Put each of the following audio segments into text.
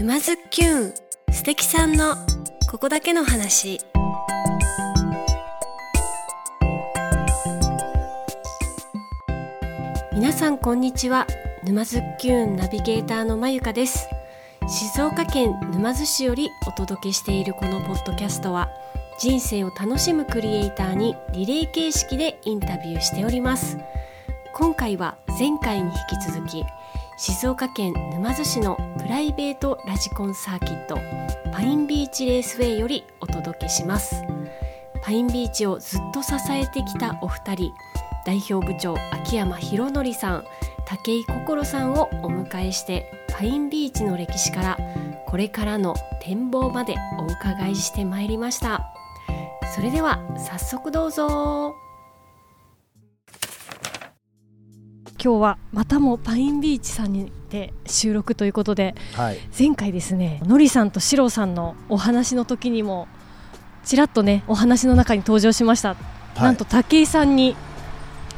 沼津きゅん素敵さんのここだけの話。皆さんこんにちは。沼津きゅんナビゲーターのまゆかです。静岡県沼津市よりお届けしているこのポッドキャストは人生を楽しむクリエイターにリレー形式でインタビューしております。今回は前回に引き続き静岡県沼津市のプライベートラジコンサーキットパインビーチレースウェイよりお届けします。パインビーチをずっと支えてきたお二人代表部長秋山博則さん武井心さんをお迎えしてパインビーチの歴史からこれからの展望までお伺いしてまいりました。それでは早速どうぞ。今日はまたもパインビーチさんにて収録ということで、はい、前回ですねのりさんとしろさんのお話の時にもちらっとねお話の中に登場しました、はい、なんと武井さんに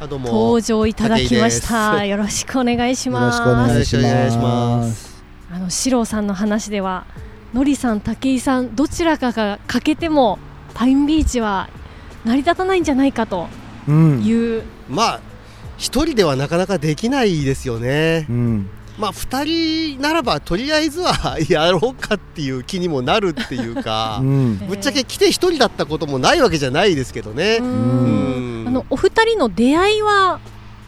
登場いただきました。よろしくお願いします。よろしくお願いします。あのしろさんの話ではのりさん武井さんどちらかが欠けてもパインビーチは成り立たないんじゃないかという、うん、まあ一人ではなかなかできないですよね。うん。まあ、2人ならばとりあえずはやろうかっていう気にもなるっていうか、うん、ぶっちゃけ来て1人だったこともないわけじゃないですけどね。あのお二人の出会いは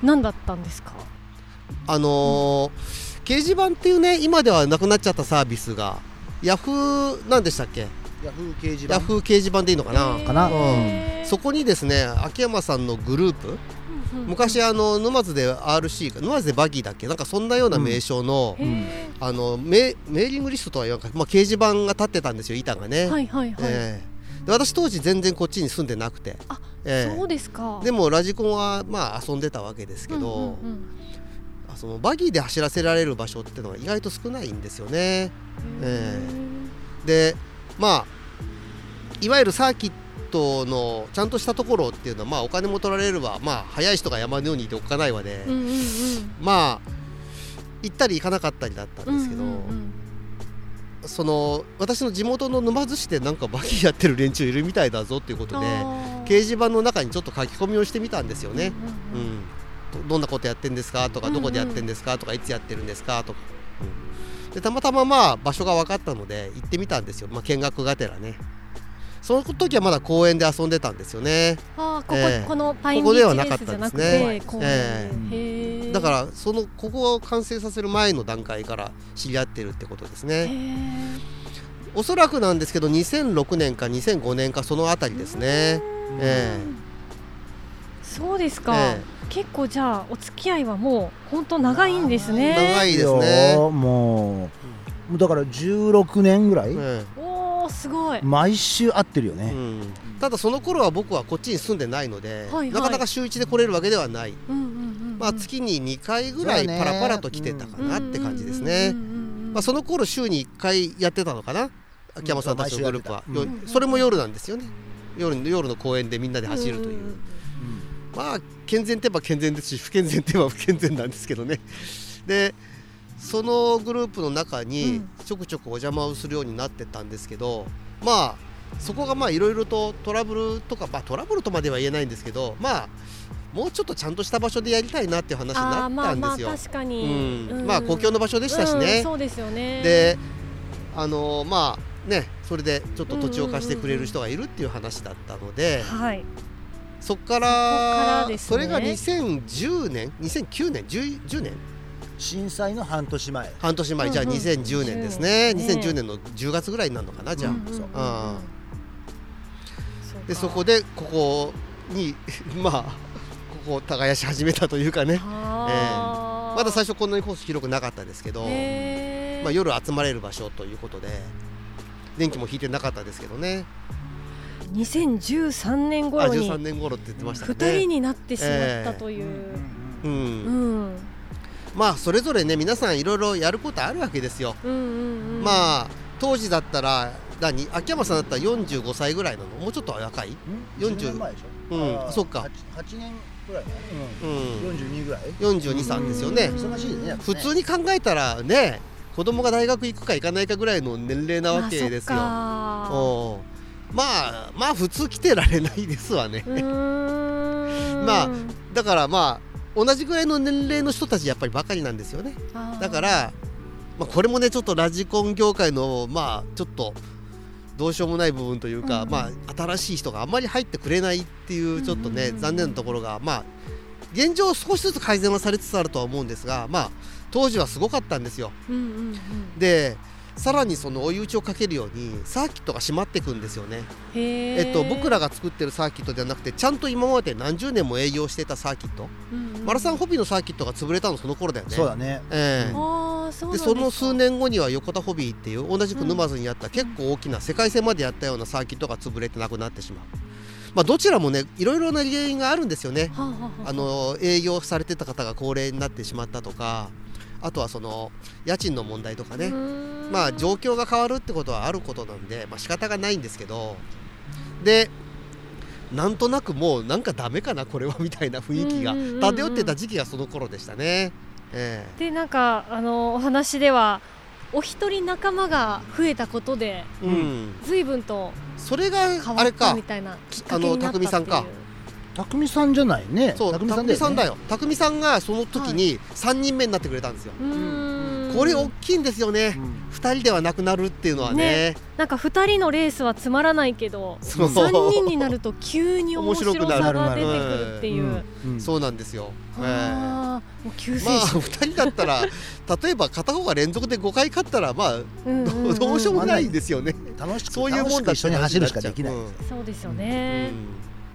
何だったんですか？あのー、掲示板っていうね今ではなくなっちゃったサービスがヤフーなんでしたっけ？ヤフー掲示板。ヤフー掲示板でいいのかな？かな、うん、そこにですね秋山さんのグループ昔あの沼津で RC 沼津でバギーだっけ？なんかそんなような名称の,、あのメメーリングリストとは言わんか、まあ、掲示板が立ってたんですよ板がね。はいはいはい。えー、で私当時全然こっちに住んでなくて。あ、えー、そうですか。でもラジコンはまあ遊んでたわけですけど、うんうんうん、そのバギーで走らせられる場所っていうのが意外と少ないんですよね。えー、でまあいわゆるサーキットのちゃんとしたところっていうのは、まあ、お金も取られれば、まあ、早い人が山のようにいておかないわで、うんうんうん、まあ行ったり行かなかったりだったんですけど、うんうんうん、その私の地元の沼津市でなんかバギーやってる連中いるみたいだぞっていうことで掲示板の中にちょっと書き込みをしてみたんですよね。うん、うんうん、どんなことやってんですかとかどこでやってんですかとかいつやってるんですかとか、うん、でたまたままあ場所が分かったので行ってみたんですよ、まあ、見学がてらね。その時はまだ公園で遊んでたんですよね。あここ、えー、このパインビーチレースじゃなくてえー、だからそのここを完成させる前の段階から知り合ってるってことですね。おそらくなんですけど2006年か2005年かそのあたりですね。えー、そうですか、えー、結構じゃあお付き合いはもう本当長いんですね。長いですね。もうだから16年ぐらい。えーすごい。毎週会ってるよね、うん、ただその頃は僕はこっちに住んでないので、はいはい、なかなか週1で来れるわけではない、まあ、月に2回ぐらいパラパラと来てたかなって感じですね、まあ、その頃週に1回やってたのかな？秋山さんたちのグループは、うん、それも夜なんですよね。夜夜の公園でみんなで走るという、まあ健全といえば健全ですし不健全といえば不健全なんですけどね。でそのグループの中にちょくちょくお邪魔をするようになってたんですけど、まあそこがまあいろいろとトラブルとか、まあ、トラブルとまでは言えないんですけどまあもうちょっとちゃんとした場所でやりたいなっていう話になったんですよ。まあ、確かに、うん、まあ公共の場所でしたしね。うん、そうですよね。であのまあねそれでちょっと土地を貸してくれる人がいるっていう話だったので、はい、そこからそれが2010年2009年 10, 10年震災の半年前。半年前じゃあ2010年ですね、うんうん、2010年の10月ぐらいになるのかなじゃあ、でそこでここに まあここを耕し始めたというかね、えー、まだ最初こんなにコース広くなかったですけど、まあ、夜集まれる場所ということで電気も引いてなかったですけどね。2013年頃に13年頃って言ってましたね。2人になってしまったという、えー、うん、うんまあそれぞれね皆さんいろいろやることあるわけですよ、うんうんうん、まあ当時だったら何？秋山さんだったら45歳ぐらいなの？もうちょっと若い？40前でしょ？うん。そっか。8, 8年ぐらいうん、42ぐらい？423ですよね、忙しいね普通に考えたらね子供が大学行くか行かないかぐらいの年齢なわけですよ。あおまあまあ普通来てられないですわね。まあだからまあ同じぐらいの年齢の人たちやっぱりばかりなんですよね。だから、まあ、これもねちょっとラジコン業界のまあちょっとどうしようもない部分というか、うんまあ新しい人があんまり入ってくれないっていうちょっとね、うん。残念なところがまあ現状少しずつ改善はされつつあるとは思うんですがまあ当時はすごかったんですよ。うんうんうん。でさらにその追い打ちをかけるようにサーキットが閉まっていくんですよね。えっと、僕らが作ってるサーキットではなくてちゃんと今まで何十年も営業してたサーキット、うんうん。マラサンホビーのサーキットが潰れたのその頃だよね。そうだね。ええ。ああそうなんでその数年後には横田ホビーっていう同じく沼津にあった結構大きな世界戦までやったようなサーキットが潰れてなくなってしまう、まあ、どちらもねいろいろな原因があるんですよね。はあはあはあ。あの営業されてた方が高齢になってしまったとかあとはその家賃の問題とかね。まあ状況が変わるってことはあることなんで、まあ仕方がないんですけど。でなんとなくもうなんかダメかなこれはみたいな雰囲気が。漂ってた時期がその頃でしたね。えでなんかあのお話ではお一人仲間が増えたことでえうん、随分とそれがあれか。みたいな匠さんか匠さんじゃないね。そう匠さんだよね。匠さんだよ。匠さんがその時に3人目になってくれたんですよ。うーん。これ大きいんですよね、うん。2人ではなくなるっていうのはね。なんか二人のレースはつまらないけど三人になると急に面白さなるが出てくるっていう、うん。うん。そうなんですよ。えーもう救世まあ主、2人だったら例えば片方が連続で5回勝ったらまあうんうんうん。どうしようもないんですよね。楽しくそういうもんだ楽しく一緒に走るしかできない。うん。そうですようね、ん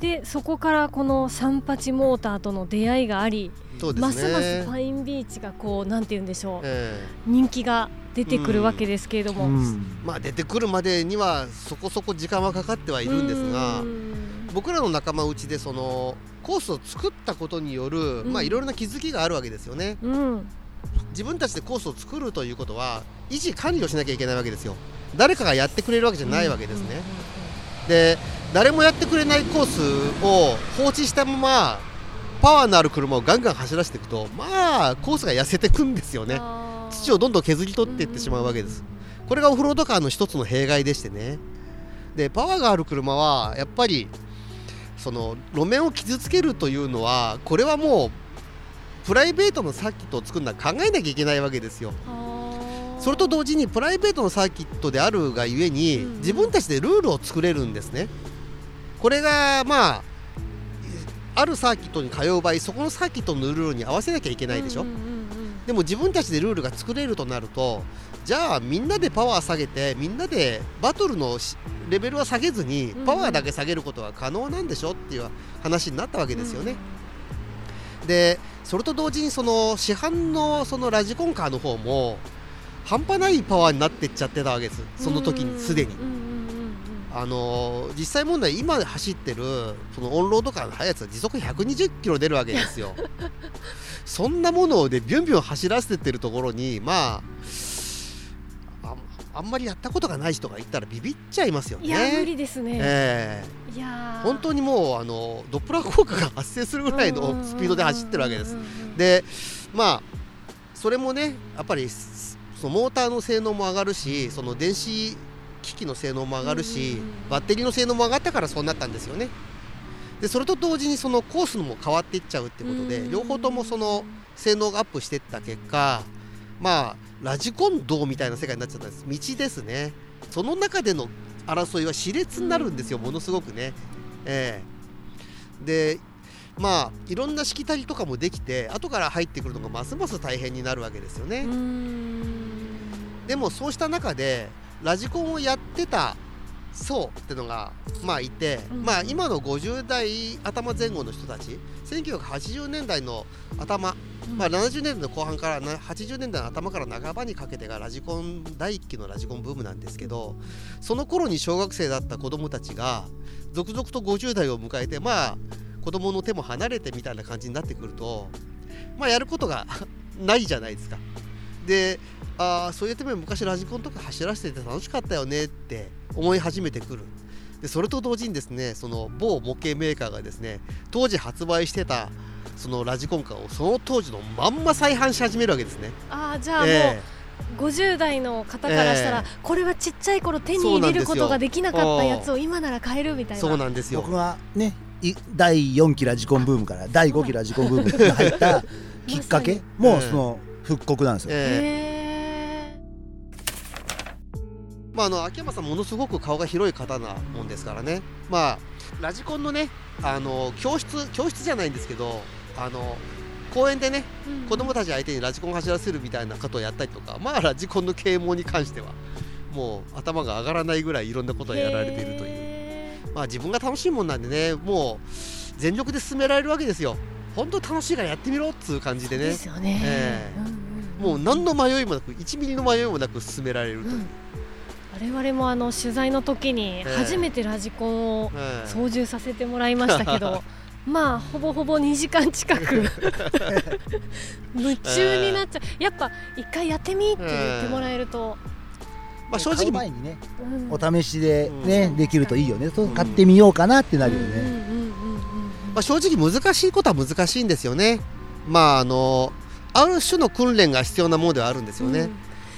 でそこからこの三八モーターとの出会いがあり、ね。ますますパインビーチがこうなんて言うんでしょう、え人気が出てくるわけですけれども、うん。えまあ出てくるまでにはそこそこ時間はかかってはいるんですがう、ん。僕らの仲間内でそのコースを作ったことによる、うん。まあいろいろな気づきがあるわけですよね。うん。自分たちでコースを作るということは維持管理をしなきゃいけないわけですよ。誰かがやってくれるわけじゃないわけですね。で誰もやってくれないコースを放置したままパワーのある車をガンガン走らせていくとまあコースが痩せてくんですよね。土をどんどん削り取っていってしまうわけです。これがオフロードカーの一つの弊害でしてね。でパワーがある車はやっぱりその路面を傷つけるというのはこれはもうプライベートのサーキットを作るのは考えなきゃいけないわけですよ。それと同時にプライベートのサーキットであるがゆえにうん。自分たちでルールを作れるんですね。これがまああるサーキットに通う場合そこのサーキットのルールに合わせなきゃいけないでしょ？うんうんうんでも自分たちでルールが作れるとなるとじゃあみんなでパワー下げてみんなでバトルのしレベルは下げずにうんパワーだけ下げることは可能なんでしょっていう話になったわけですよね。でそれと同時にその市販のそのラジコンカーの方も半端ないパワーになってっちゃってたわけです。その時にすでにうんうんうん。うんあのー実際問題今走ってるそのオンロードカーの速いやつは時速120キロ出るわけですよ。そんなものでビュンビュン走らせてってるところにまあああんまりやったことがない人がいたらビビっちゃいますよね。いや無理ですね、ええ。いやー。本当にもうあのドップラー効果が発生するぐらいのスピードで走ってるわけです。でまあそれもねやっぱりそのモーターの性能も上がるしその電子機器の性能も上がるし、バッテリーの性能も上がったからそうなったんですよね。でそれと同時にそのコースも変わっていっちゃうってことで、両方ともその性能がアップしていった結果まあラジコン道みたいな世界になっちゃったんです。道ですね。その中での争いは熾烈になるんですよ、ものすごくね。ええ。でまあいろんなしきたりとかもできて後から入ってくるのがますます大変になるわけですよね、でもそうした中でラジコンをやってた層ってのがまあいて、うんまあ今の50代頭前後の人たち1980年代の頭、まあ、70年代の後半からな80年代の頭から半ばにかけてがラジコン第一期のラジコンブームなんですけどその頃に小学生だった子供たちが続々と50代を迎えてまあ子供の手も離れてみたいな感じになってくるとまあやることが ないじゃないですか。であーそうやっても昔ラジコンとか走らせてて楽しかったよねって思い始めてくる。でそれと同時にですねその某模型メーカーがですね当時発売してたそのラジコンカーをその当時のまんま再販し始めるわけですね。ああじゃあもう、え50代の方からしたら、ええ。これはちっちゃい頃手に入れることができなかったやつを今なら買えるみたいな。そうなんですよ。僕がねい第4期ラジコンブームから第5期ラジコンブームに入ったきっかけ もうその復刻なんですよ、ええまあ、あの秋山さんものすごく顔が広い方なもんですからね。まあラジコンのねあの教室教室じゃないんですけどあの公園でねー子供たち相手にラジコン走らせるみたいなことをやったりとかまあラジコンの啓蒙に関してはもう頭が上がらないぐらいいろんなことをやられているという。へまあ自分が楽しいもんなんでねもう全力で進められるわけですよ。本当楽しいからやってみろっつう感じでーねですよね、ええ。うんうんうん。もう何の迷いもなく1ミリの迷いもなく進められるという、うん我々もあの取材の時にえ初めてラジコンをええ操縦させてもらいましたけど まあほぼほぼ2時間近く 夢中になっちゃう。やっぱ一回やってみって言ってもらえると、まあ正直前にねうん。お試しでね、うん。できるといいよね。そう買ってみようかなってなるよね、うんうんうんうんうんまあ、正直難しいことは難しいんですよね。まああのある種の訓練が必要なものではあるんですよね。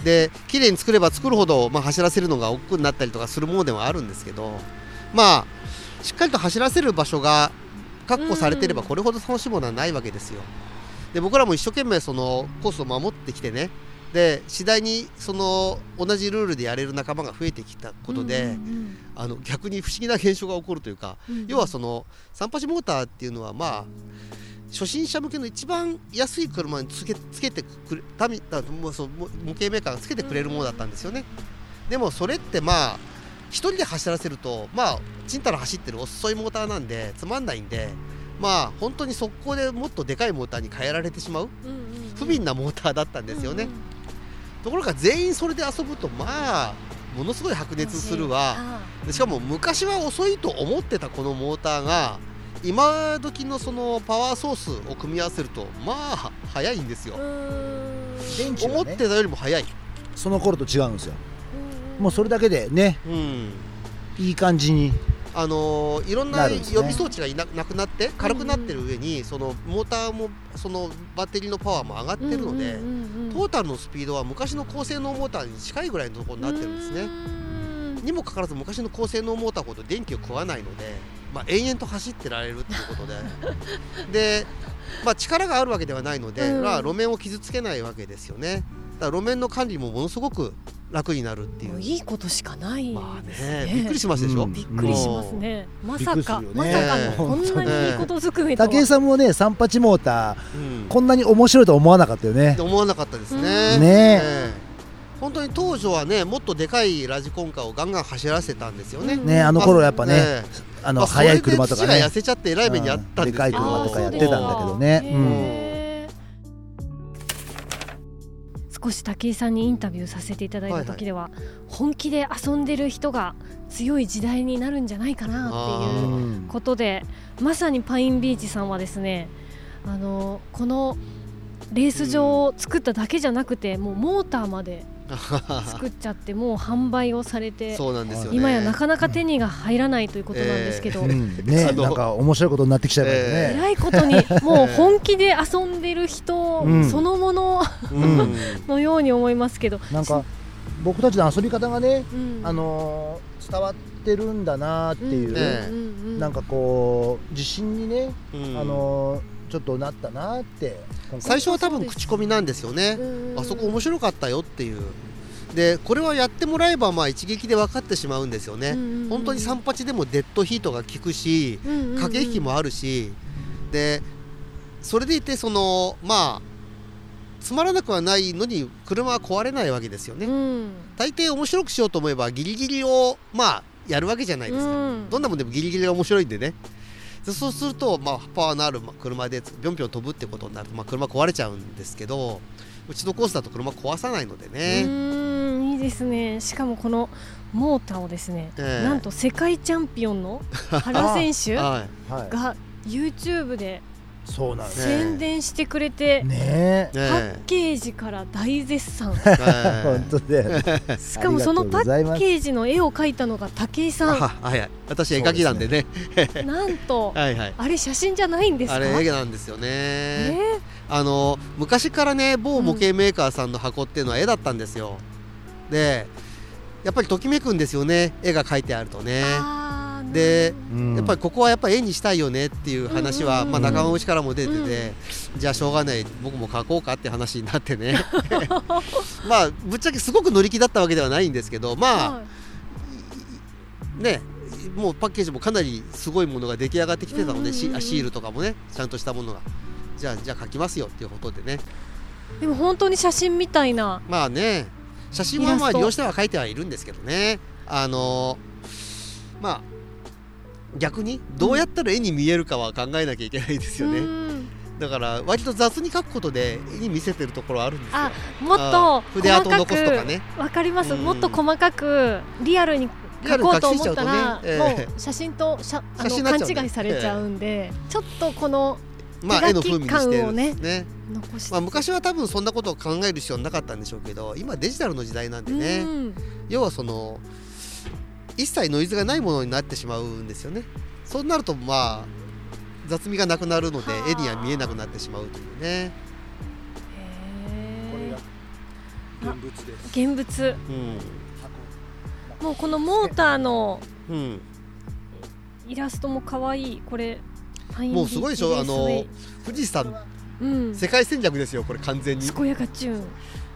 で綺麗に作れば作るほど、まあ、走らせるのが億劫になったりとかするものではあるんですけどまあしっかりと走らせる場所が確保されてればうん。これほど楽しいものはないわけですよ。で僕らも一生懸命そのコースを守ってきてね。で次第にその同じルールでやれる仲間が増えてきたことで、うんあの逆に不思議な現象が起こるというかうんうん。要はその三八モーターっていうのはまあ初心者向けの一番安い車につけつけてくれたみだもうそうも模型メーカーがつけてくれるものだったんですよね。でもそれってまあ一人で走らせるとまあちんたら走ってる遅いモーターなんでつまんないんでまあ本当に速攻でもっとでかいモーターに変えられてしまう不憫なモーターだったんですよね、ところが全員それで遊ぶとまあものすごい白熱するわ。しかも昔は遅いと思ってたこのモーターが今時のそのパワーソースを組み合わせるとまあ速いんですよ。電池がね。思ってたよりも速い、その頃と違うんですよ。もうそれだけでねうん。いい感じにあのーいろんな予備装置がいななくなって軽くなってる上にそのモーターもそのバッテリーのパワーも上がってるのでトータルのスピードは昔の高性能モーターに近いぐらいのところになってるんですね。にもかかわらず昔の高性能モーターほど電気を食わないので、まあ、延々と走ってられるっていうことで。で、まあ、力があるわけではないので、うん。まあ、路面を傷つけないわけですよね。だから路面の管理もものすごく楽になるっていう。もういいことしかないまあですね。ね。びっくりしますでしょ、うん。びっくりしますね。まさか、ね。まさかのこんなにいいことずくめとは。武井さんもね三八モーターうんこんなに面白いと思わなかったよね思わなかったですね。うんねええ本当に当初はねもっとでかいラジコンカーをガンガン走らせたんですよね。うんねあの頃やっぱね、ええ。あの、まあ速い車とかね。痩せちゃってえらい目にあったんですけど、うんでかい車とかやってたんだけどね。少し武井さんにインタビューさせていただいた時では、本気で遊んでる人が強い時代になるんじゃないかなっていううんことでまさにパインビーチさんはですねあのこのレース場を作っただけじゃなくて、もうモーターまで作っちゃってもう販売をされてそうなんですよね。今やなかなか手にが入らないということなんですけど、うんねなんか面白いことになってきちゃうからえね、えらいことにもう本気で遊んでる人うん。そのものうん。のように思いますけど、なんか僕たちの遊び方がね、うん。あのー伝わってるんだなっていう、うんうん。なんかこう自信にね、うん。あのーちょっとなったなって最初は多分口コミなんですよね。うんあそこ面白かったよっていう。でこれはやってもらえばまあ一撃で分かってしまうんですよね。うん本当に三八でもデッドヒートが効くし、うんうんうん駆け引きもあるし、でそれでいてそのまあつまらなくはないのに車は壊れないわけですよね。うん大抵面白くしようと思えばギリギリをまあやるわけじゃないですか。うんどんなもんでもギリギリが面白いんでね。でそうすると、まあ、パワーのある車でぴょんぴょん飛ぶってことになると、まあ、車壊れちゃうんですけどうちのコースだと車壊さないのでうね。ーんいいですね。しかもこのモーターをですね、ええ。なんと世界チャンピオンの原選手は はい。が YouTube でそうなんです。宣伝してくれて、ね。え。パッケージから大絶賛。え。本当だよね。しかもそのパッケージの絵を描いたのが武井さあはいはい。私絵描きなんでね。んなんと はいはい。あれ写真じゃないんですか？あれ絵なんですよね。えあの昔からね某模型メーカーさんの箱っていうのは絵だったんですよ。でやっぱりときめくんですよね。絵が描いてあるとねでうん。やっぱりここはやっぱり絵にしたいよねっていう話は、うん。まあ、仲間内からも出てて、うん。じゃあしょうがない。僕も描こうかって話になってね。まあぶっちゃけすごく乗り気だったわけではないんですけどまあ、はい。ねもうパッケージもかなりすごいものが出来上がってきてたので、シールとかもねちゃんとしたものが。じゃあじゃあ描きますよっていうことでね。でも本当に写真みたいな。まあね写真はまあ利用しては描いてはいるんですけどね。あのまあ逆にどうやったら絵に見えるかは考えなきゃいけないですよね、うん。だから割と雑に描くことで絵に見せてるところはあるんですよ。あもっとあ筆跡とかくねわかります。うん。もっと細かくリアルに描こうと思ったら、ね。ええ。もう写真と写ゃうんで違いされちゃうんで、ちょっとこのまあ絵の風味にしてる感をねんですねまあ、昔は多分そんなことを考える必要なかったんでしょうけど今デジタルの時代なんでね、うん。要はその一切ノイズがないものになってしまうんですよね。そうなるとまあ雑味がなくなるのではあ。絵には見えなくなってしまうというね、へー現物です。現物。もうこのモーターのうん。うん、イラストも可愛い。これもうすごいでしょ？あの富士山うん。世界戦略ですよこれ完全に。健やかチューン。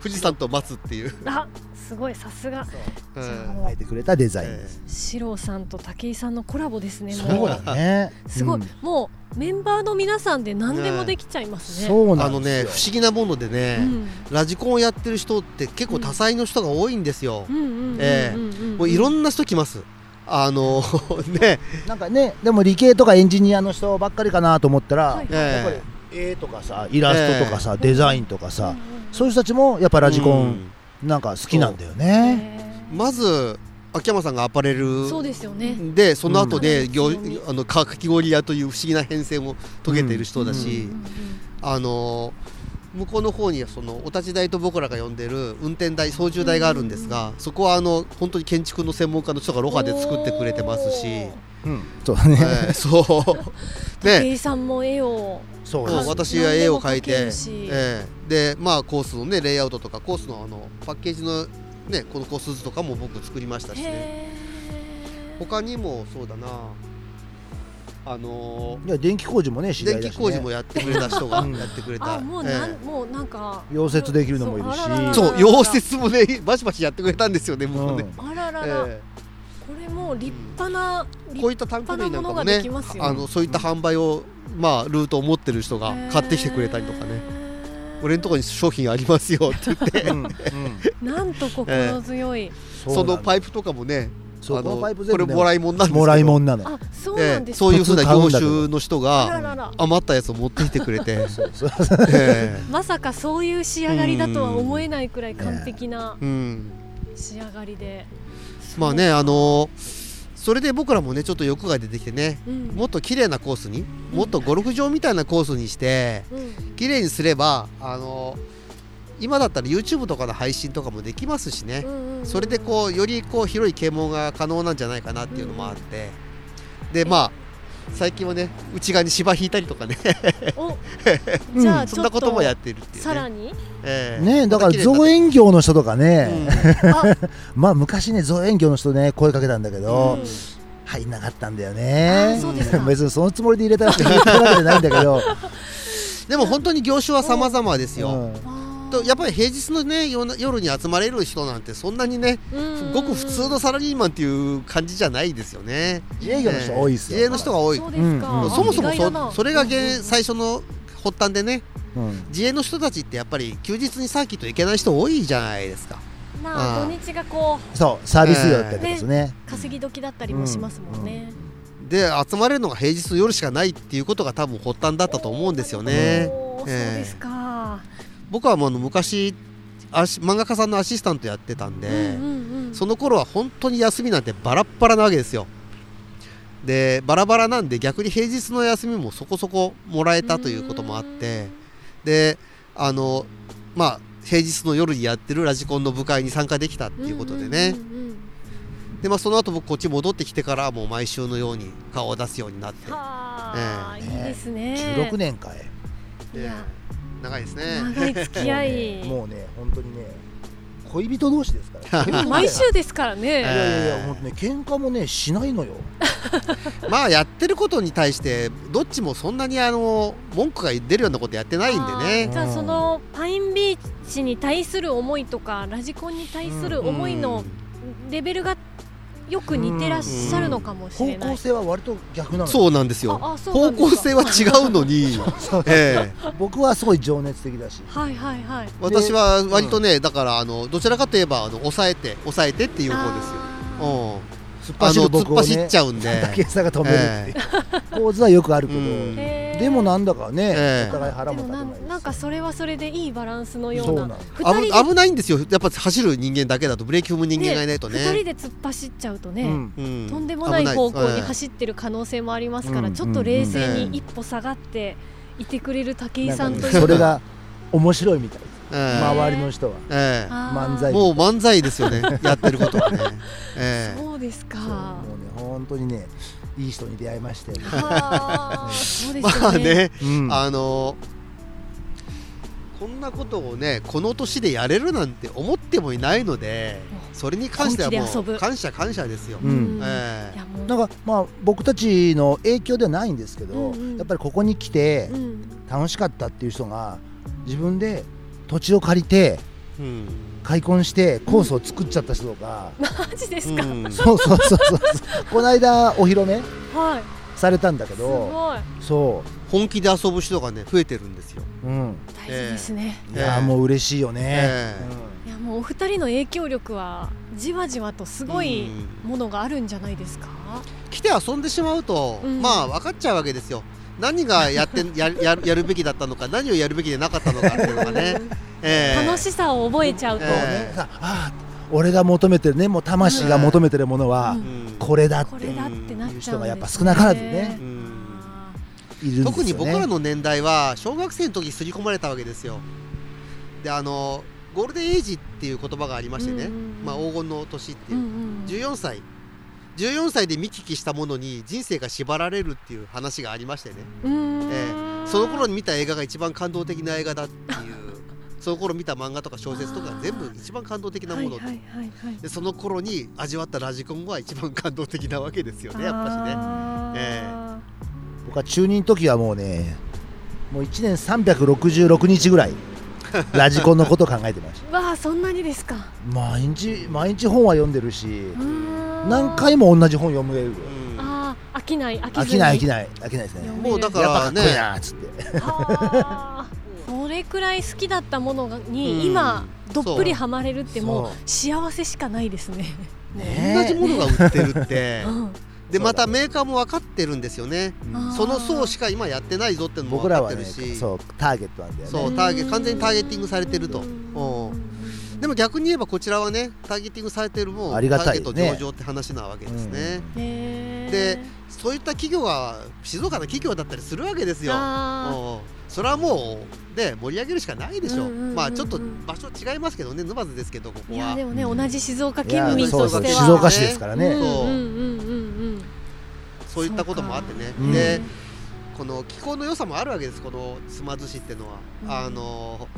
富士山と待つっていう、あすごいさすが。書いてくれたデザイン。四郎さんと武井さんのコラボですね。そうもうだね。すごい、うん。もうメンバーの皆さんで何でもできちゃいますね。そうえ。あのなんですよ。ね不思議なものでね、うん。ラジコンをやってる人って結構多彩の人が多いんですよ、うん。うんうんうんええうん。もういろんな人来ます。あの ね。なんかねでも理系とかエンジニアの人ばっかりかなと思ったら、はい。やっぱりえ絵とかさイラストとかさ、デザインとかさ、そういう人たちもやっぱえラジコうん。ンなんか好きなんだよね、へまず秋山さんがアパレルーそうですよね。でその後で、うん。あのかかき氷屋という不思議な変遷を遂げている人だし、うんうんあの向こうの方にそのお立ち台と僕らが呼んでる運転台操縦台があるんですが、そこはあの本当に建築の専門家の人がロハで作ってくれてますし、うんそうだね、ええそう。武ね井さんも絵をそう。私は絵を描いてええ。でまあコースのねレイアウトとかコースのあのパッケージのねこのコース図とかも僕作りましたしね。他にもそうだな。あのいや電気工事もねね、電気工事もやってくれた人が うん。やってくれた、あもうなん、えもうなんか溶接できるのもいるし。そう溶接もねバシバシやってくれたんですよねもうね、あららら、えこれもう立派な、えこういったタンク類なんかもねできますよあのそういった販売をまあルートを持ってる人が買ってきてくれたりとかね。俺のところに商品ありますよって言って。うんうん。なんと心強い、そのパイイプとかもねあのパイプ全部ねこれもらいもんなんですもらいもんなのあそうえなんですえそういうふうな業種の人が余ったやつを持ってきてくれて、まさかそういう仕上がりだとは思えないくらい完璧なえうん、仕上がりで、まあねあのそれで僕らもねちょっと欲が出てきてねうん。もっと綺麗なコースにもっとゴルフ場みたいなコースにしてうん。綺麗にすればあの今だったら YouTube とかの配信とかもできますしね。それでこうよりこう広い啓蒙が可能なんじゃないかなっていうのもあって。でまあ最近はね内側に芝引いたりとかね。おうん じゃあちそんなこともやってるっていうね。さらに？ええ。ねだから造園業の人とかね、たあ、まあ昔ね造園業の人ね声かけたんだけど、うん。入んなかったんだよあねそうですか。別にそのつもりで入れたわけじゃないんだけど、でも本当に業種は様々ですよ、うんとやっぱり平日のね夜夜に集まれる人なんてそんなにねうん。ごく普通のサラリーマンっていう感じじゃないですよね。自営業の人多いですよ、自営の人が多い。そうん。うん。そもそもそそれが最初の発端でねうん。自営の人たちってやっぱり休日にサーキット行けない人多いじゃないですか。まあ土日がこそうサービス業ってことですね、う稼ぎ時だったりもしますもんね、で集まれるのが平日の夜しかないっていうことが多分発端だったと思うんですよね。そうええ。ですか、僕はもうあの昔アシ漫画家さんのアシスタントやってたんで、うんうんうん。その頃は本当に休みなんてバラッバラなわけですよ。でバラバラなんで逆に平日の休みもそこそこもらえたということもあってであのまあ平日の夜にやってるラジコンの部会に参加できたっていうことでね、うんうんうんうんでまあその後僕こっち戻ってきてからもう毎週のように顔を出すようになって、はあ、ええ。いいですね。16年かい。いやえー長いですね。長い付き合い。もうね本当にね恋人同士ですから。でも毎週ですからね。いやいやいや本当ね喧嘩もねしないのよ。まあやってることに対してどっちもそんなにあの文句が出るようなことやってないんでね。じゃあそのパインビーチに対する思いとかラジコンに対する思いのレベルがよく似てらっしゃるのかもし方れない。向性は割と逆なの。よ。そうなんですよ方向性は違うのに、ええ。僕はすごい情熱的だし。はいはいはい。私は割とね、だからあのどちらかといえばあの抑えて抑えてっていう方ですよ。うん。突っ走る僕をあの突っ走っねちゃうんで。武井さんが止めるっていう構図はよくあるけど、うんでもなんだかね、ええ。お互い腹でもなも立てないんなんかそれはそれでいいバランスのような危危ないんですよ。やっぱ走る人間だけだとブレーキ踏む人間がいないとね。二人で突っ走っちゃうとね、うん。うん。とんでもない方向に危走ってる可能性もありますから、うん。ちょっと冷静うん。に一歩下がっていてくれる武井さんというそれが面白いみたいです、ええ。周りの人は。えー漫才。もう漫才ですよね。やってることはね、ええ。そうですか。もうね本当にねいい人に出会いまして、ね, まあね、うん。あのこんなことをねこの年でやれるなんて思ってもいないのでそれに関してはもう感謝感謝ですよ、うん。えいやもう。なんかまあ僕たちの影響ではないんですけど、うんうん。やっぱりここに来てうん。楽しかったっていう人が自分で土地を借りてえうん開墾してコースを作っちゃった人とか、マジですか、うん。そうそうそうそうこの間お披露目はい。されたんだけすどごい。そ本気で遊ぶ人がね増えてるんですよ、う、うん、大事ですね、いやーもう嬉しいよね、えいやもうお二人の影響力はじわじわとすごいものがあるんじゃないですか、来て遊んでしまうと、うん。まあ分かっちゃうわけですよ。何がやってややるやるべきだったのか何をやるべきでなかったのかっていうのがね、ええ。楽しさを覚えちゃうと、えねさあー俺が求めてるねもう魂が求めてるものはこれだって。いう人がやっぱ少なからずね。うん。あいるんですよね。特に僕らの年代は小学生の時刷り込まれたわけですよ。であのゴールデンエイジっていう言葉がありましてね、うんうんうん。まあ、黄金の年ってーいう。う、んうん14歳。14歳で見聞きしたものに人生が縛られるっていう話がありましてね、ええ。その頃に見た映画が一番感動的な映画だっていうその頃見た漫画とか小説とか全部一番感動的なもの、はいはいでその頃に味わったラジコンは一番感動的なわけですよねやっぱしね。あーえ。僕は中二の時はもうねもう1年366日ぐらい ラジコンのことを考えてましわあそんなにですか。た毎日毎日本は読んでるし何何回も同じ本読める。ようん。ああ飽きない飽きずに。飽きない飽きない飽きないですね。読もうだかやっぱからっこいいねなっつってれくらい好きだったものに今どっぷりハマれるってもう幸せしかないですね。ね同じものが売ってるって。うん。でまたメーカーも分かってるんですよね。うんその層しか今やってないぞってのも分かってるし。そうターゲットなんだよね。そうターゲ完全にターゲティングされてると。うん。うん。でも逆に言えばこちらはねターゲティングされてるもんありがたいね。ターゲット上場って話なわけですね、でそういった企業が静岡の企業だったりするわけですよ。それはもうね盛り上げるしかないでしょ、うんうんうんうん。まあちょっと場所違いますけどね沼津ですけどここは。ーいやでもね同じ静岡県民そうそうとしては静岡市ですからね、うそううんうんうん。そう。いったこともあってね。うん。でこの気候の良さもあるわけですこの島津市っていうのは、うん。あの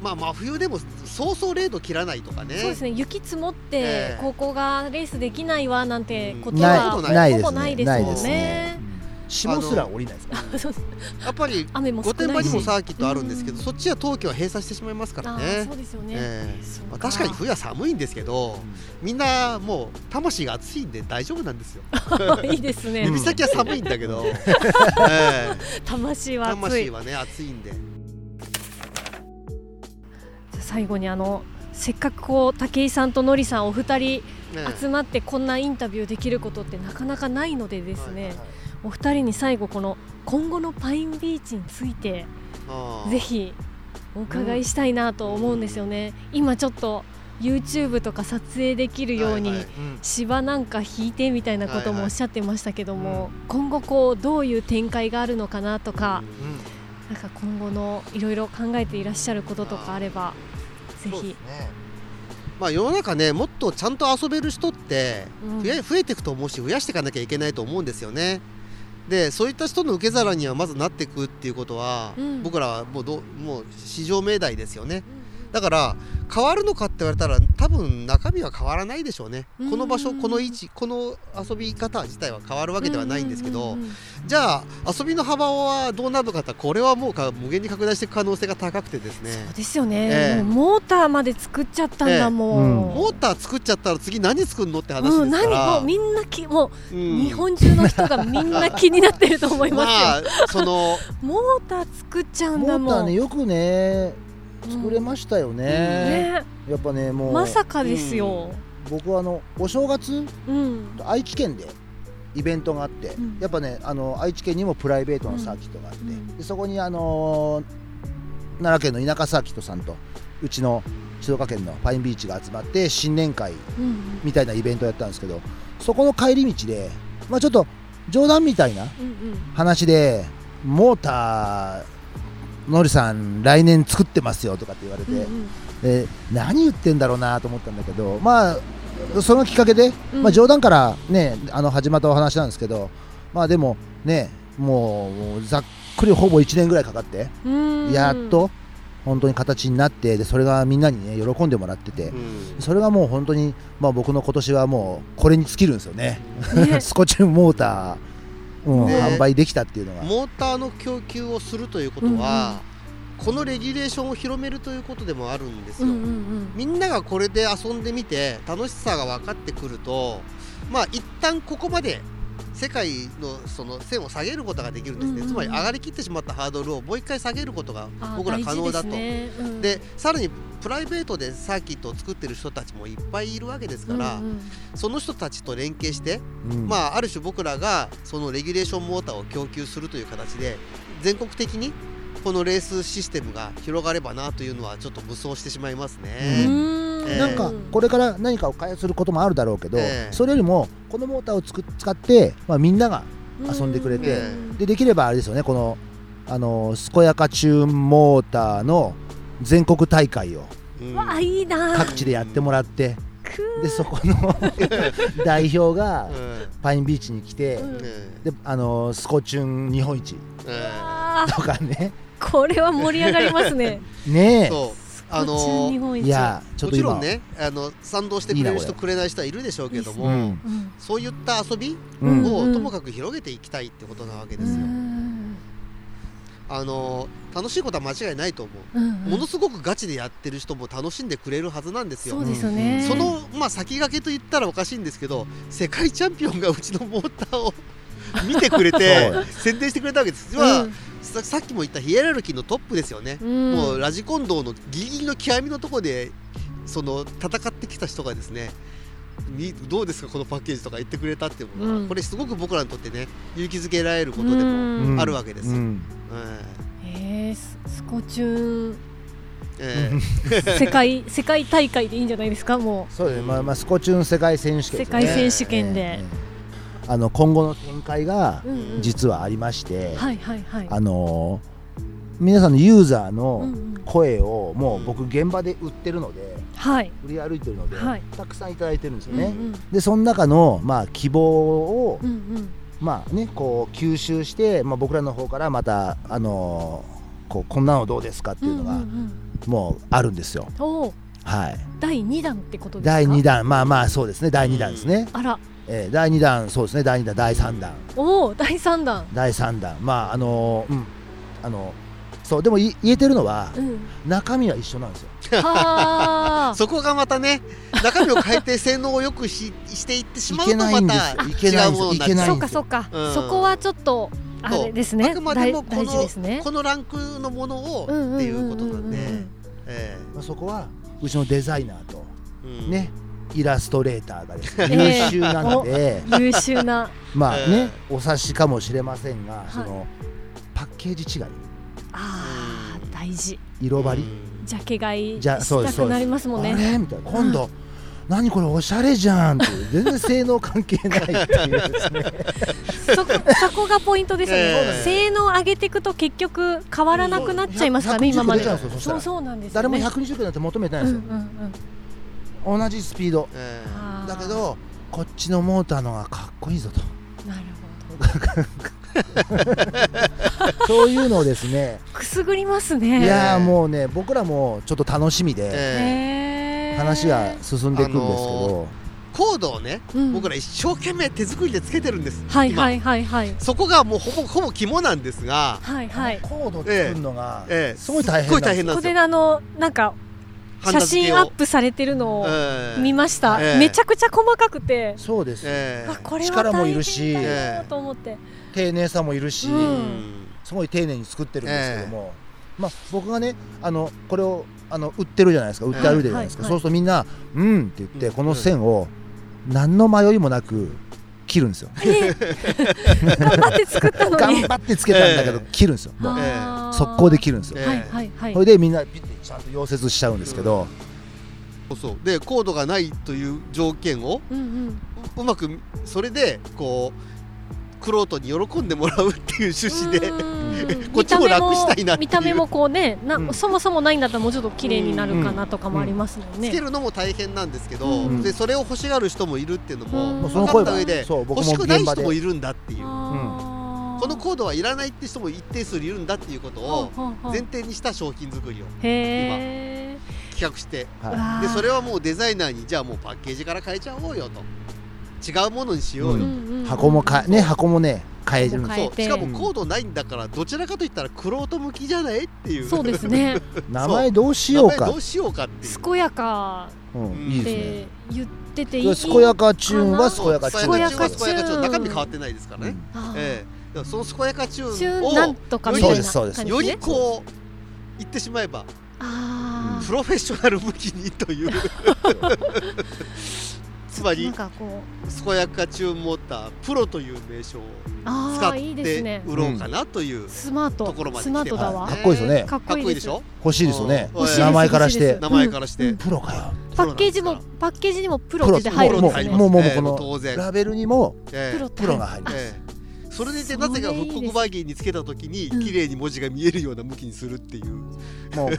まあ真冬でもそうそう0度切らないとかね。そうですね。雪積もってええ。高校がレースできないわなんてことないはない。ですほぼないねですもんないですね。ね。霜すら降りないですかやっぱり雨も少御殿場にもサーキットあるんですけど、うんそっちは冬季は閉鎖してしまいますからね。そうですよね。まあ、確かに冬は寒いんですけどみんなもう魂が熱いんで大丈夫なんですよ。いいですね。指先は寒いんだけど、ええ。魂は熱い。魂。はね熱いんで最後にあのせっかくこう武井さんとのりさんお二人ね集まってこんなインタビューできることってなかなかないのでですね、お二人に最後この今後のパインビーチについてぜひお伺いしたいなと思うんですよね、今ちょっと YouTube とか撮影できるように、芝なんか引いてみたいなこともおっしゃってましたけども、今後こうどういう展開があるのかなとか、なんか今後のいろいろ考えていらっしゃることとかあればぜひねまあ、世の中ねもっとちゃんと遊べる人ってうん増え増えていくと思うし増やしていかなきゃいけないと思うんですよね。でそういった人の受け皿にはまずなっていくっていうことは、うん僕らはもうどもう市場命題ですよね。だから変わるのかって言われたら多分中身は変わらないでしょうね、うん。この場所この位置この遊び方自体は変わるわけではないんですけど、うんうんうん。じゃあ遊びの幅はどうなるのかってこれはもうか無限に拡大していく可能性が高くてですね。そうですよね、ええ。もうモーターまで作っちゃったんだもん、ええうん。モーター作っちゃったら次何作るのって話うん、ですから、何もうみんなきもう、うん。日本中の人がみんな気になってると思いますよ、まあその モーター作っちゃうんモだもん。ーターねよくね作れまましたよね,、ね。やっぱねもう。まさかですよ、僕はあのお正月うん。愛知県でイベントがあって、うん。やっぱねあの愛知県にもプライベートのサーキットがあって、そこにあのー奈良県の田舎サーキットさんとうちの静岡県のパインビーチが集まって新年会うん。みたいなイベントをやったんですけどそこの帰り道で、まあ、ちょっと冗談みたいなうん。話でモーターのりさん来年作ってますよとかって言われて、うんうん。で何言ってんだろうなと思ったんだけどまあそのきっかけで、うん。まあ、冗談からねあの始まったお話なんですけどまあでもねもうもうざっくりほぼ1年ぐらいかかって、うん。やっと本当に形になってでそれがみんなにね喜んでもらってて、うん。それがもう本当に、まあ、僕の今年はもうこれに尽きるんですよね。ね。スコチューンモーター、うん。ね販売できたっていうのがモーターの供給をするということは、このレギュレーションを広めるということでもあるんですよ、うんうんうん。みんながこれで遊んでみて楽しさが分かってくるとまあ一旦ここまで世界のその線を下げることができるんですね、うんうんうん。つまり上がりきってしまったハードルをもう一回下げることがあ僕ら可能だと。ですね。うん。でさらにプライベートでサーキットを作ってる人たちもいっぱいいるわけですから、うんうん。その人たちと連携して、うん。まあ、ある種僕らがそのレギュレーションモーターを供給するという形で全国的にこのレースシステムが広がればなというのはちょっと無双してしまいますね。うん。ええ。なんかこれから何かを開発することもあるだろうけど、ええ。それよりもこのモーターをつく使って、まあ、みんなが遊んでくれてうん。でできればあれですよねこのあの健やかチューンモーターの全国大会を各地でやってもらってくでそこの 代表がうん。パインビーチに来て、うん。えであのスコチューン日本一。えあー。とかね。これは盛り上がりますね。ねえ。そう。あのの日本一。いやちょっと今。もちろんねあの賛同してくれる人くれない人はいるでしょうけども、うん。うんそういった遊びうん。うん。をともかく広げていきたいってことなわけですよ。うん。あの楽しいことは間違いないと思う。うんものすごくガチでやってる人も楽しんでくれるはずなんですよ。そうですよね。その、まあ、先駆けと言ったらおかしいんですけど世界チャンピオンがうちのモーターを見てくれて宣伝してくれたわけです、うん。まあささっきも言ったヒエラルキーのトップですよね、うん。もうラジコン道のギリギリの極みのところでその戦ってきた人がですねみどうですかこのパッケージとか言ってくれたっていうのは、うん。これすごく僕らにとってね勇気づけられることでも、うん。あるわけです。ようん。えーススコチューン。ええ。え 世界世界大会でいいんじゃないですかもそうですね、まあまあ、スコチューン世界選手権ね。世界選手権で。ええあの今後の展開がう、うんうん。実はありまして、あのー皆さんのユーザーうんのうん。声をもう僕現場で売ってるのではい。売り歩いてるので、はい。たくさんいただいてるんですよね、うんうん。でその中の、まあ、希望を、うんうん。まあね、こう吸収して、まあ、僕らの方からまた、あのーこうこんなのどうですかっていうのがんんん。もうあるんですよ、はい。第二弾ってことですか？第2弾。まあまあそうですね。第2弾ですね、あらえー第2弾そうですね。第2弾第3弾。おお第三弾。第3弾。まああのーうん。あのそうでもい言えてるのはうん。中身は一緒なんですよ。はあ そこがまたね中身を変えて性能を良くししていってしまうとまいけないんですたいけないんです違うものになっちゃう。いけないそうかそうか、うん。そこはちょっとあれですね。あくまでもこ大大事ですね。のこのランクのものをっていうことなんで。そこはうちのデザイナーとえうん。ね、イラストレーターがですねええ。優秀なので、優秀な。まあえね、お察しかもしれませんが、そのパッケージ違い。あー大事。色張り、ジャケ買いじゃそうですしたくなりますもんあね。れ？みたいな。今度、何これおしゃれじゃんって全然性能関係ないっていうですね。そこそこがポイントですよね、ええ。性能上げていくと結局変わらなくなっちゃいますからね、120今まで。そうそうなんですよ、ね、誰も120キロなんて求めてないんですうんうんよ、うん同じスピード。えあーだけどこっちのモーターの方がかっこいいぞと。なる そういうのをですね。ほどくすぐりますね。いやーもうね僕らもちょっと楽しみでえー。話が進んでいくんですけあどの、コードをね、うん。僕ら一生懸命手作りでつけてるんです、今はいはいはいはい。そこがもうほぼほぼ肝なんですが、はいはい。コード作るのがええ。すごい大変すっごいなんですよ大変なんですよ。ここであのなんか写真アップされてるのをええ。見ました、ええ。めちゃくちゃ細かくて、そうです、ええ。わこれは力もい大るし変だよと思って、丁寧さもいるし、うん。すごい丁寧に作ってるんですけども、まあ、僕がねあのこれをあの売ってるじゃないですか。売って歩いてるじゃないですか、はい。はいそうするとみんな「うん」って言ってうん。この線を何の迷いもなく切るんですよ。え 頑張って作ったの頑に張ってつけたんだけどええ。切るんですよ。もう速攻で切るんですよ。ええ。はいはいはい。それでみんなピッてちゃんと溶接しちゃうんですけど、そうそう。でコードがないという条件をうんうん。うまくそれでこうクロートに喜んでもらうっていう趣旨でうん こっちも楽したいなっていう。見た目もこうねな、うん。そもそもないんだったらもうちょっと綺麗になるかなとかもありますもんね、つけるのも大変なんですけど、うん。でそれを欲しがる人もいるっていうのも分かった上で欲しくない人もいるんだっていうこのコードはいらないって人も一定数いるんだっていうことを前提にした商品作りをへえ企画してはでそれはもうデザイナーにじゃあもうパッケージから変えちゃおうよと。違うものにしようよ、うんい、箱もかね箱もね変えるそう。しかもコードないんだからどちらかといったらクロート向きじゃないっていう。そうですね。名前どうしようか。名前どうしようかっていう。健やかうん、いいっですねて言ってていい健やかチューンはか健やかチューン健やか健やかチューンチューンは健やかチューン中身変わってないですからね、あーええその健やかチュチューンをなんとかみたいなそうですそうですよりこう言ってしまえばあプロフェッショナル向きにという。つまりんかこう。健やかチューンモータープロという名称をああ使っいいですてね。売ろうかなというスマート。ところまでスマートだわ。かっこいいですよね。かっこいいでしょ？欲しいですよね。欲しいです。名前からして名前からして、うん。プロかよ。パッケージもパッケージにもププロロって入るんですね。もうもうこのラベルにもええプロが入るええそれでいてなぜか復刻バギーにつけた時にうん。綺麗に文字が見えるような向きにするっていう、もう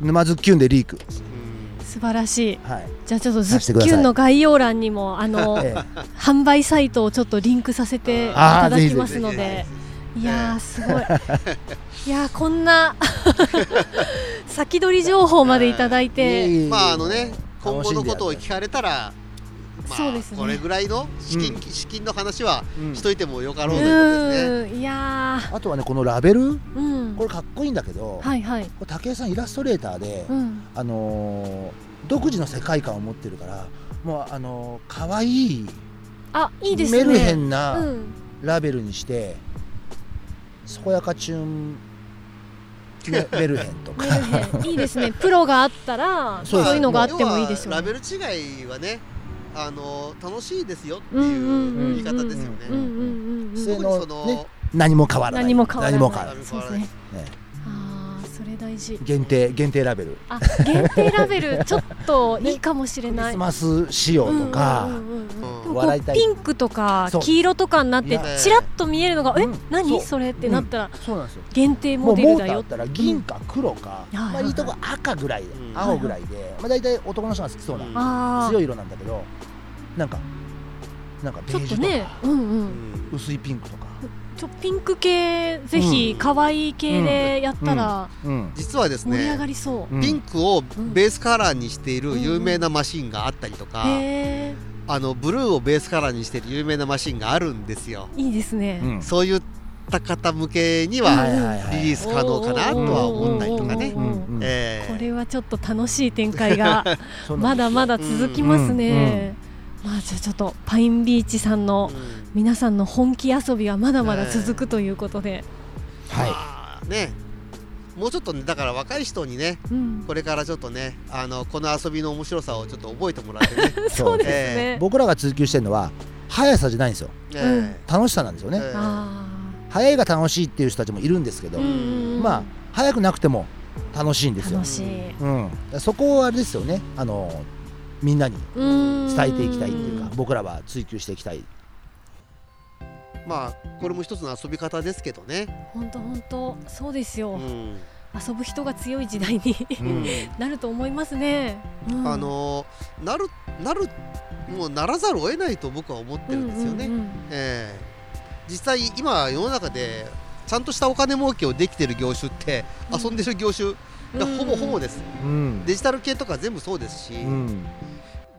沼津キュンでリーク。素晴らしい。はい。じゃあちょっとズッキュンの概要欄にもあのえ販売サイトをちょっとリンクさせていただきますぜのでいやーすごい。いやーこんな 先取り情報までいただいて。えまああのね今後のことを聞かれたらまあそうですね。これぐらいの資金,、うん。資金の話はうん。しといてもよかろううということですね。いやあとはねこのラベル。ーうん。これかっこいいんだけど、はいはい。これ武井さんイラストレーターで、うん。あのー独自の世界観を持ってるからもうあのー可愛いあいいですね。メルヘンうなん。ラベルにして、健やかチューンメメルヘンとか。メルヘン。いいですね。プロがあったら そそういうのがあってもいいですよね。ラベル違いはねあの楽しいですよっていう言い方ですよね。うんうんうんうん性特にその、ね何も変わらない何も変わらないそうですねねああそれ大事限定限定ラベル限定ラベルちょっといいかもしれないクリスマス仕様とか、ピンクとか黄色とかになってちらっと見えるのがえ何それってなったらそうなんですよ限定モデルだよったら銀か黒か、まあ、いいとこ赤ぐらい、青ぐらいで、まあ、大体男の人が好きそうな、強い色なんだけどなんかなんかベちょージとか、っとねうんううん。ん薄いピンクとか、ちょピンク系ぜひ可愛い系でやったらうん。実はです盛り上がねりそう。うん。ピンクをベースカラーにしている有名なマシンがあったりとか、あのブルーをベースカラーにしている有名なマシンがあるんですよ。いいですね。うん。そういった方向けにはリリース可能かなとは思ったりとかね。これはちょっと楽しい展開が まだまだ続きますね、まあじゃあちょっとパインビーチさんのうん。皆さんの本気遊びはまだまだ続くということで、はい。まあね。もうちょっとねだから若い人にねうん、これからちょっとねあのこの遊びの面白さをちょっと覚えてもらってね。そうですえね、僕らが追求してるのは速さじゃないんですよ。え。楽しさなんですよね、ええ。あ速いが楽しいっていう人たちもいるんですけど、まあ速くなくても楽しいんですよ。楽、しい。うん、そこはあれですよね。あのみんなに伝伝えていきたいっていうか僕らは追求していきたい。まあこれも一つの遊び方ですけどね、本当本当。そうですよ、うん。遊ぶ人が強い時代にうん。なると思いますね、うん。あのなるなるもうならざるを得ないと僕は思ってるんですよね。うんうんうん。ええ。実際今世の中でちゃんとしたお金儲けをできてる業種ってうん。遊んでる業種がほぼほぼです、うん。デジタル系とか全部そうですし、うん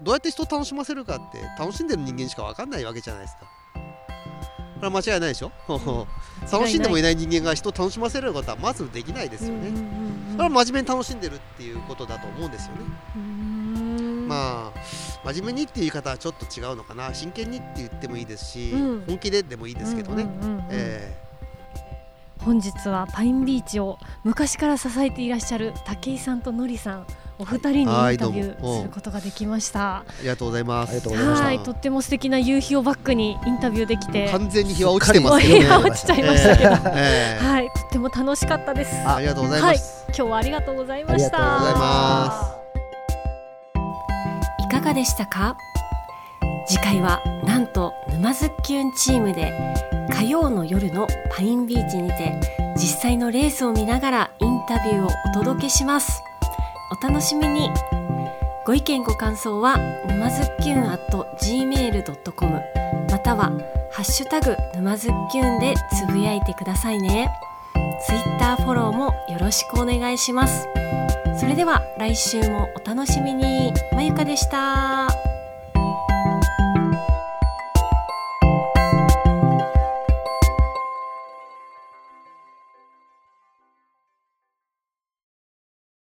どうやって人を楽しませるかって楽しんでる人間しか分かんないわけじゃないですか。これは間違いないでしょ？楽しんでもいない人間が人を楽しませることはまずできないですよね、それは真面目に楽しんでるっていうことだと思うんですよね、まあ真面目にっていう言い方はちょっと違うのかな。真剣にって言ってもいいですし、うん。本気ででもいいですけどね、本日はパインビーチを昔から支えていらっしゃる武井さんとのりさんお二人にインはいタビューすることができました。ありがとうございます。はい、とっても素敵な夕日をバックにインタビューできて、完全に日は落ちてますね。日が落ちちゃいましたけど、ええはい、とっても楽しかったです。ありがとうございます、今日はありがとうございました。ありがとうございます。いかがでしたか？次回はなんと沼津きゅんチームで火曜の夜のパインビーチにて実際のレースを見ながらインタビューをお届けしますお楽しみに。ご意見ご感想は沼津きゅん at gmail.com またはハッシュタグ沼津きゅんでつぶやいてくださいね。ツイッターフォローもよろしくお願いします。それでは来週もお楽しみに。まゆかでした。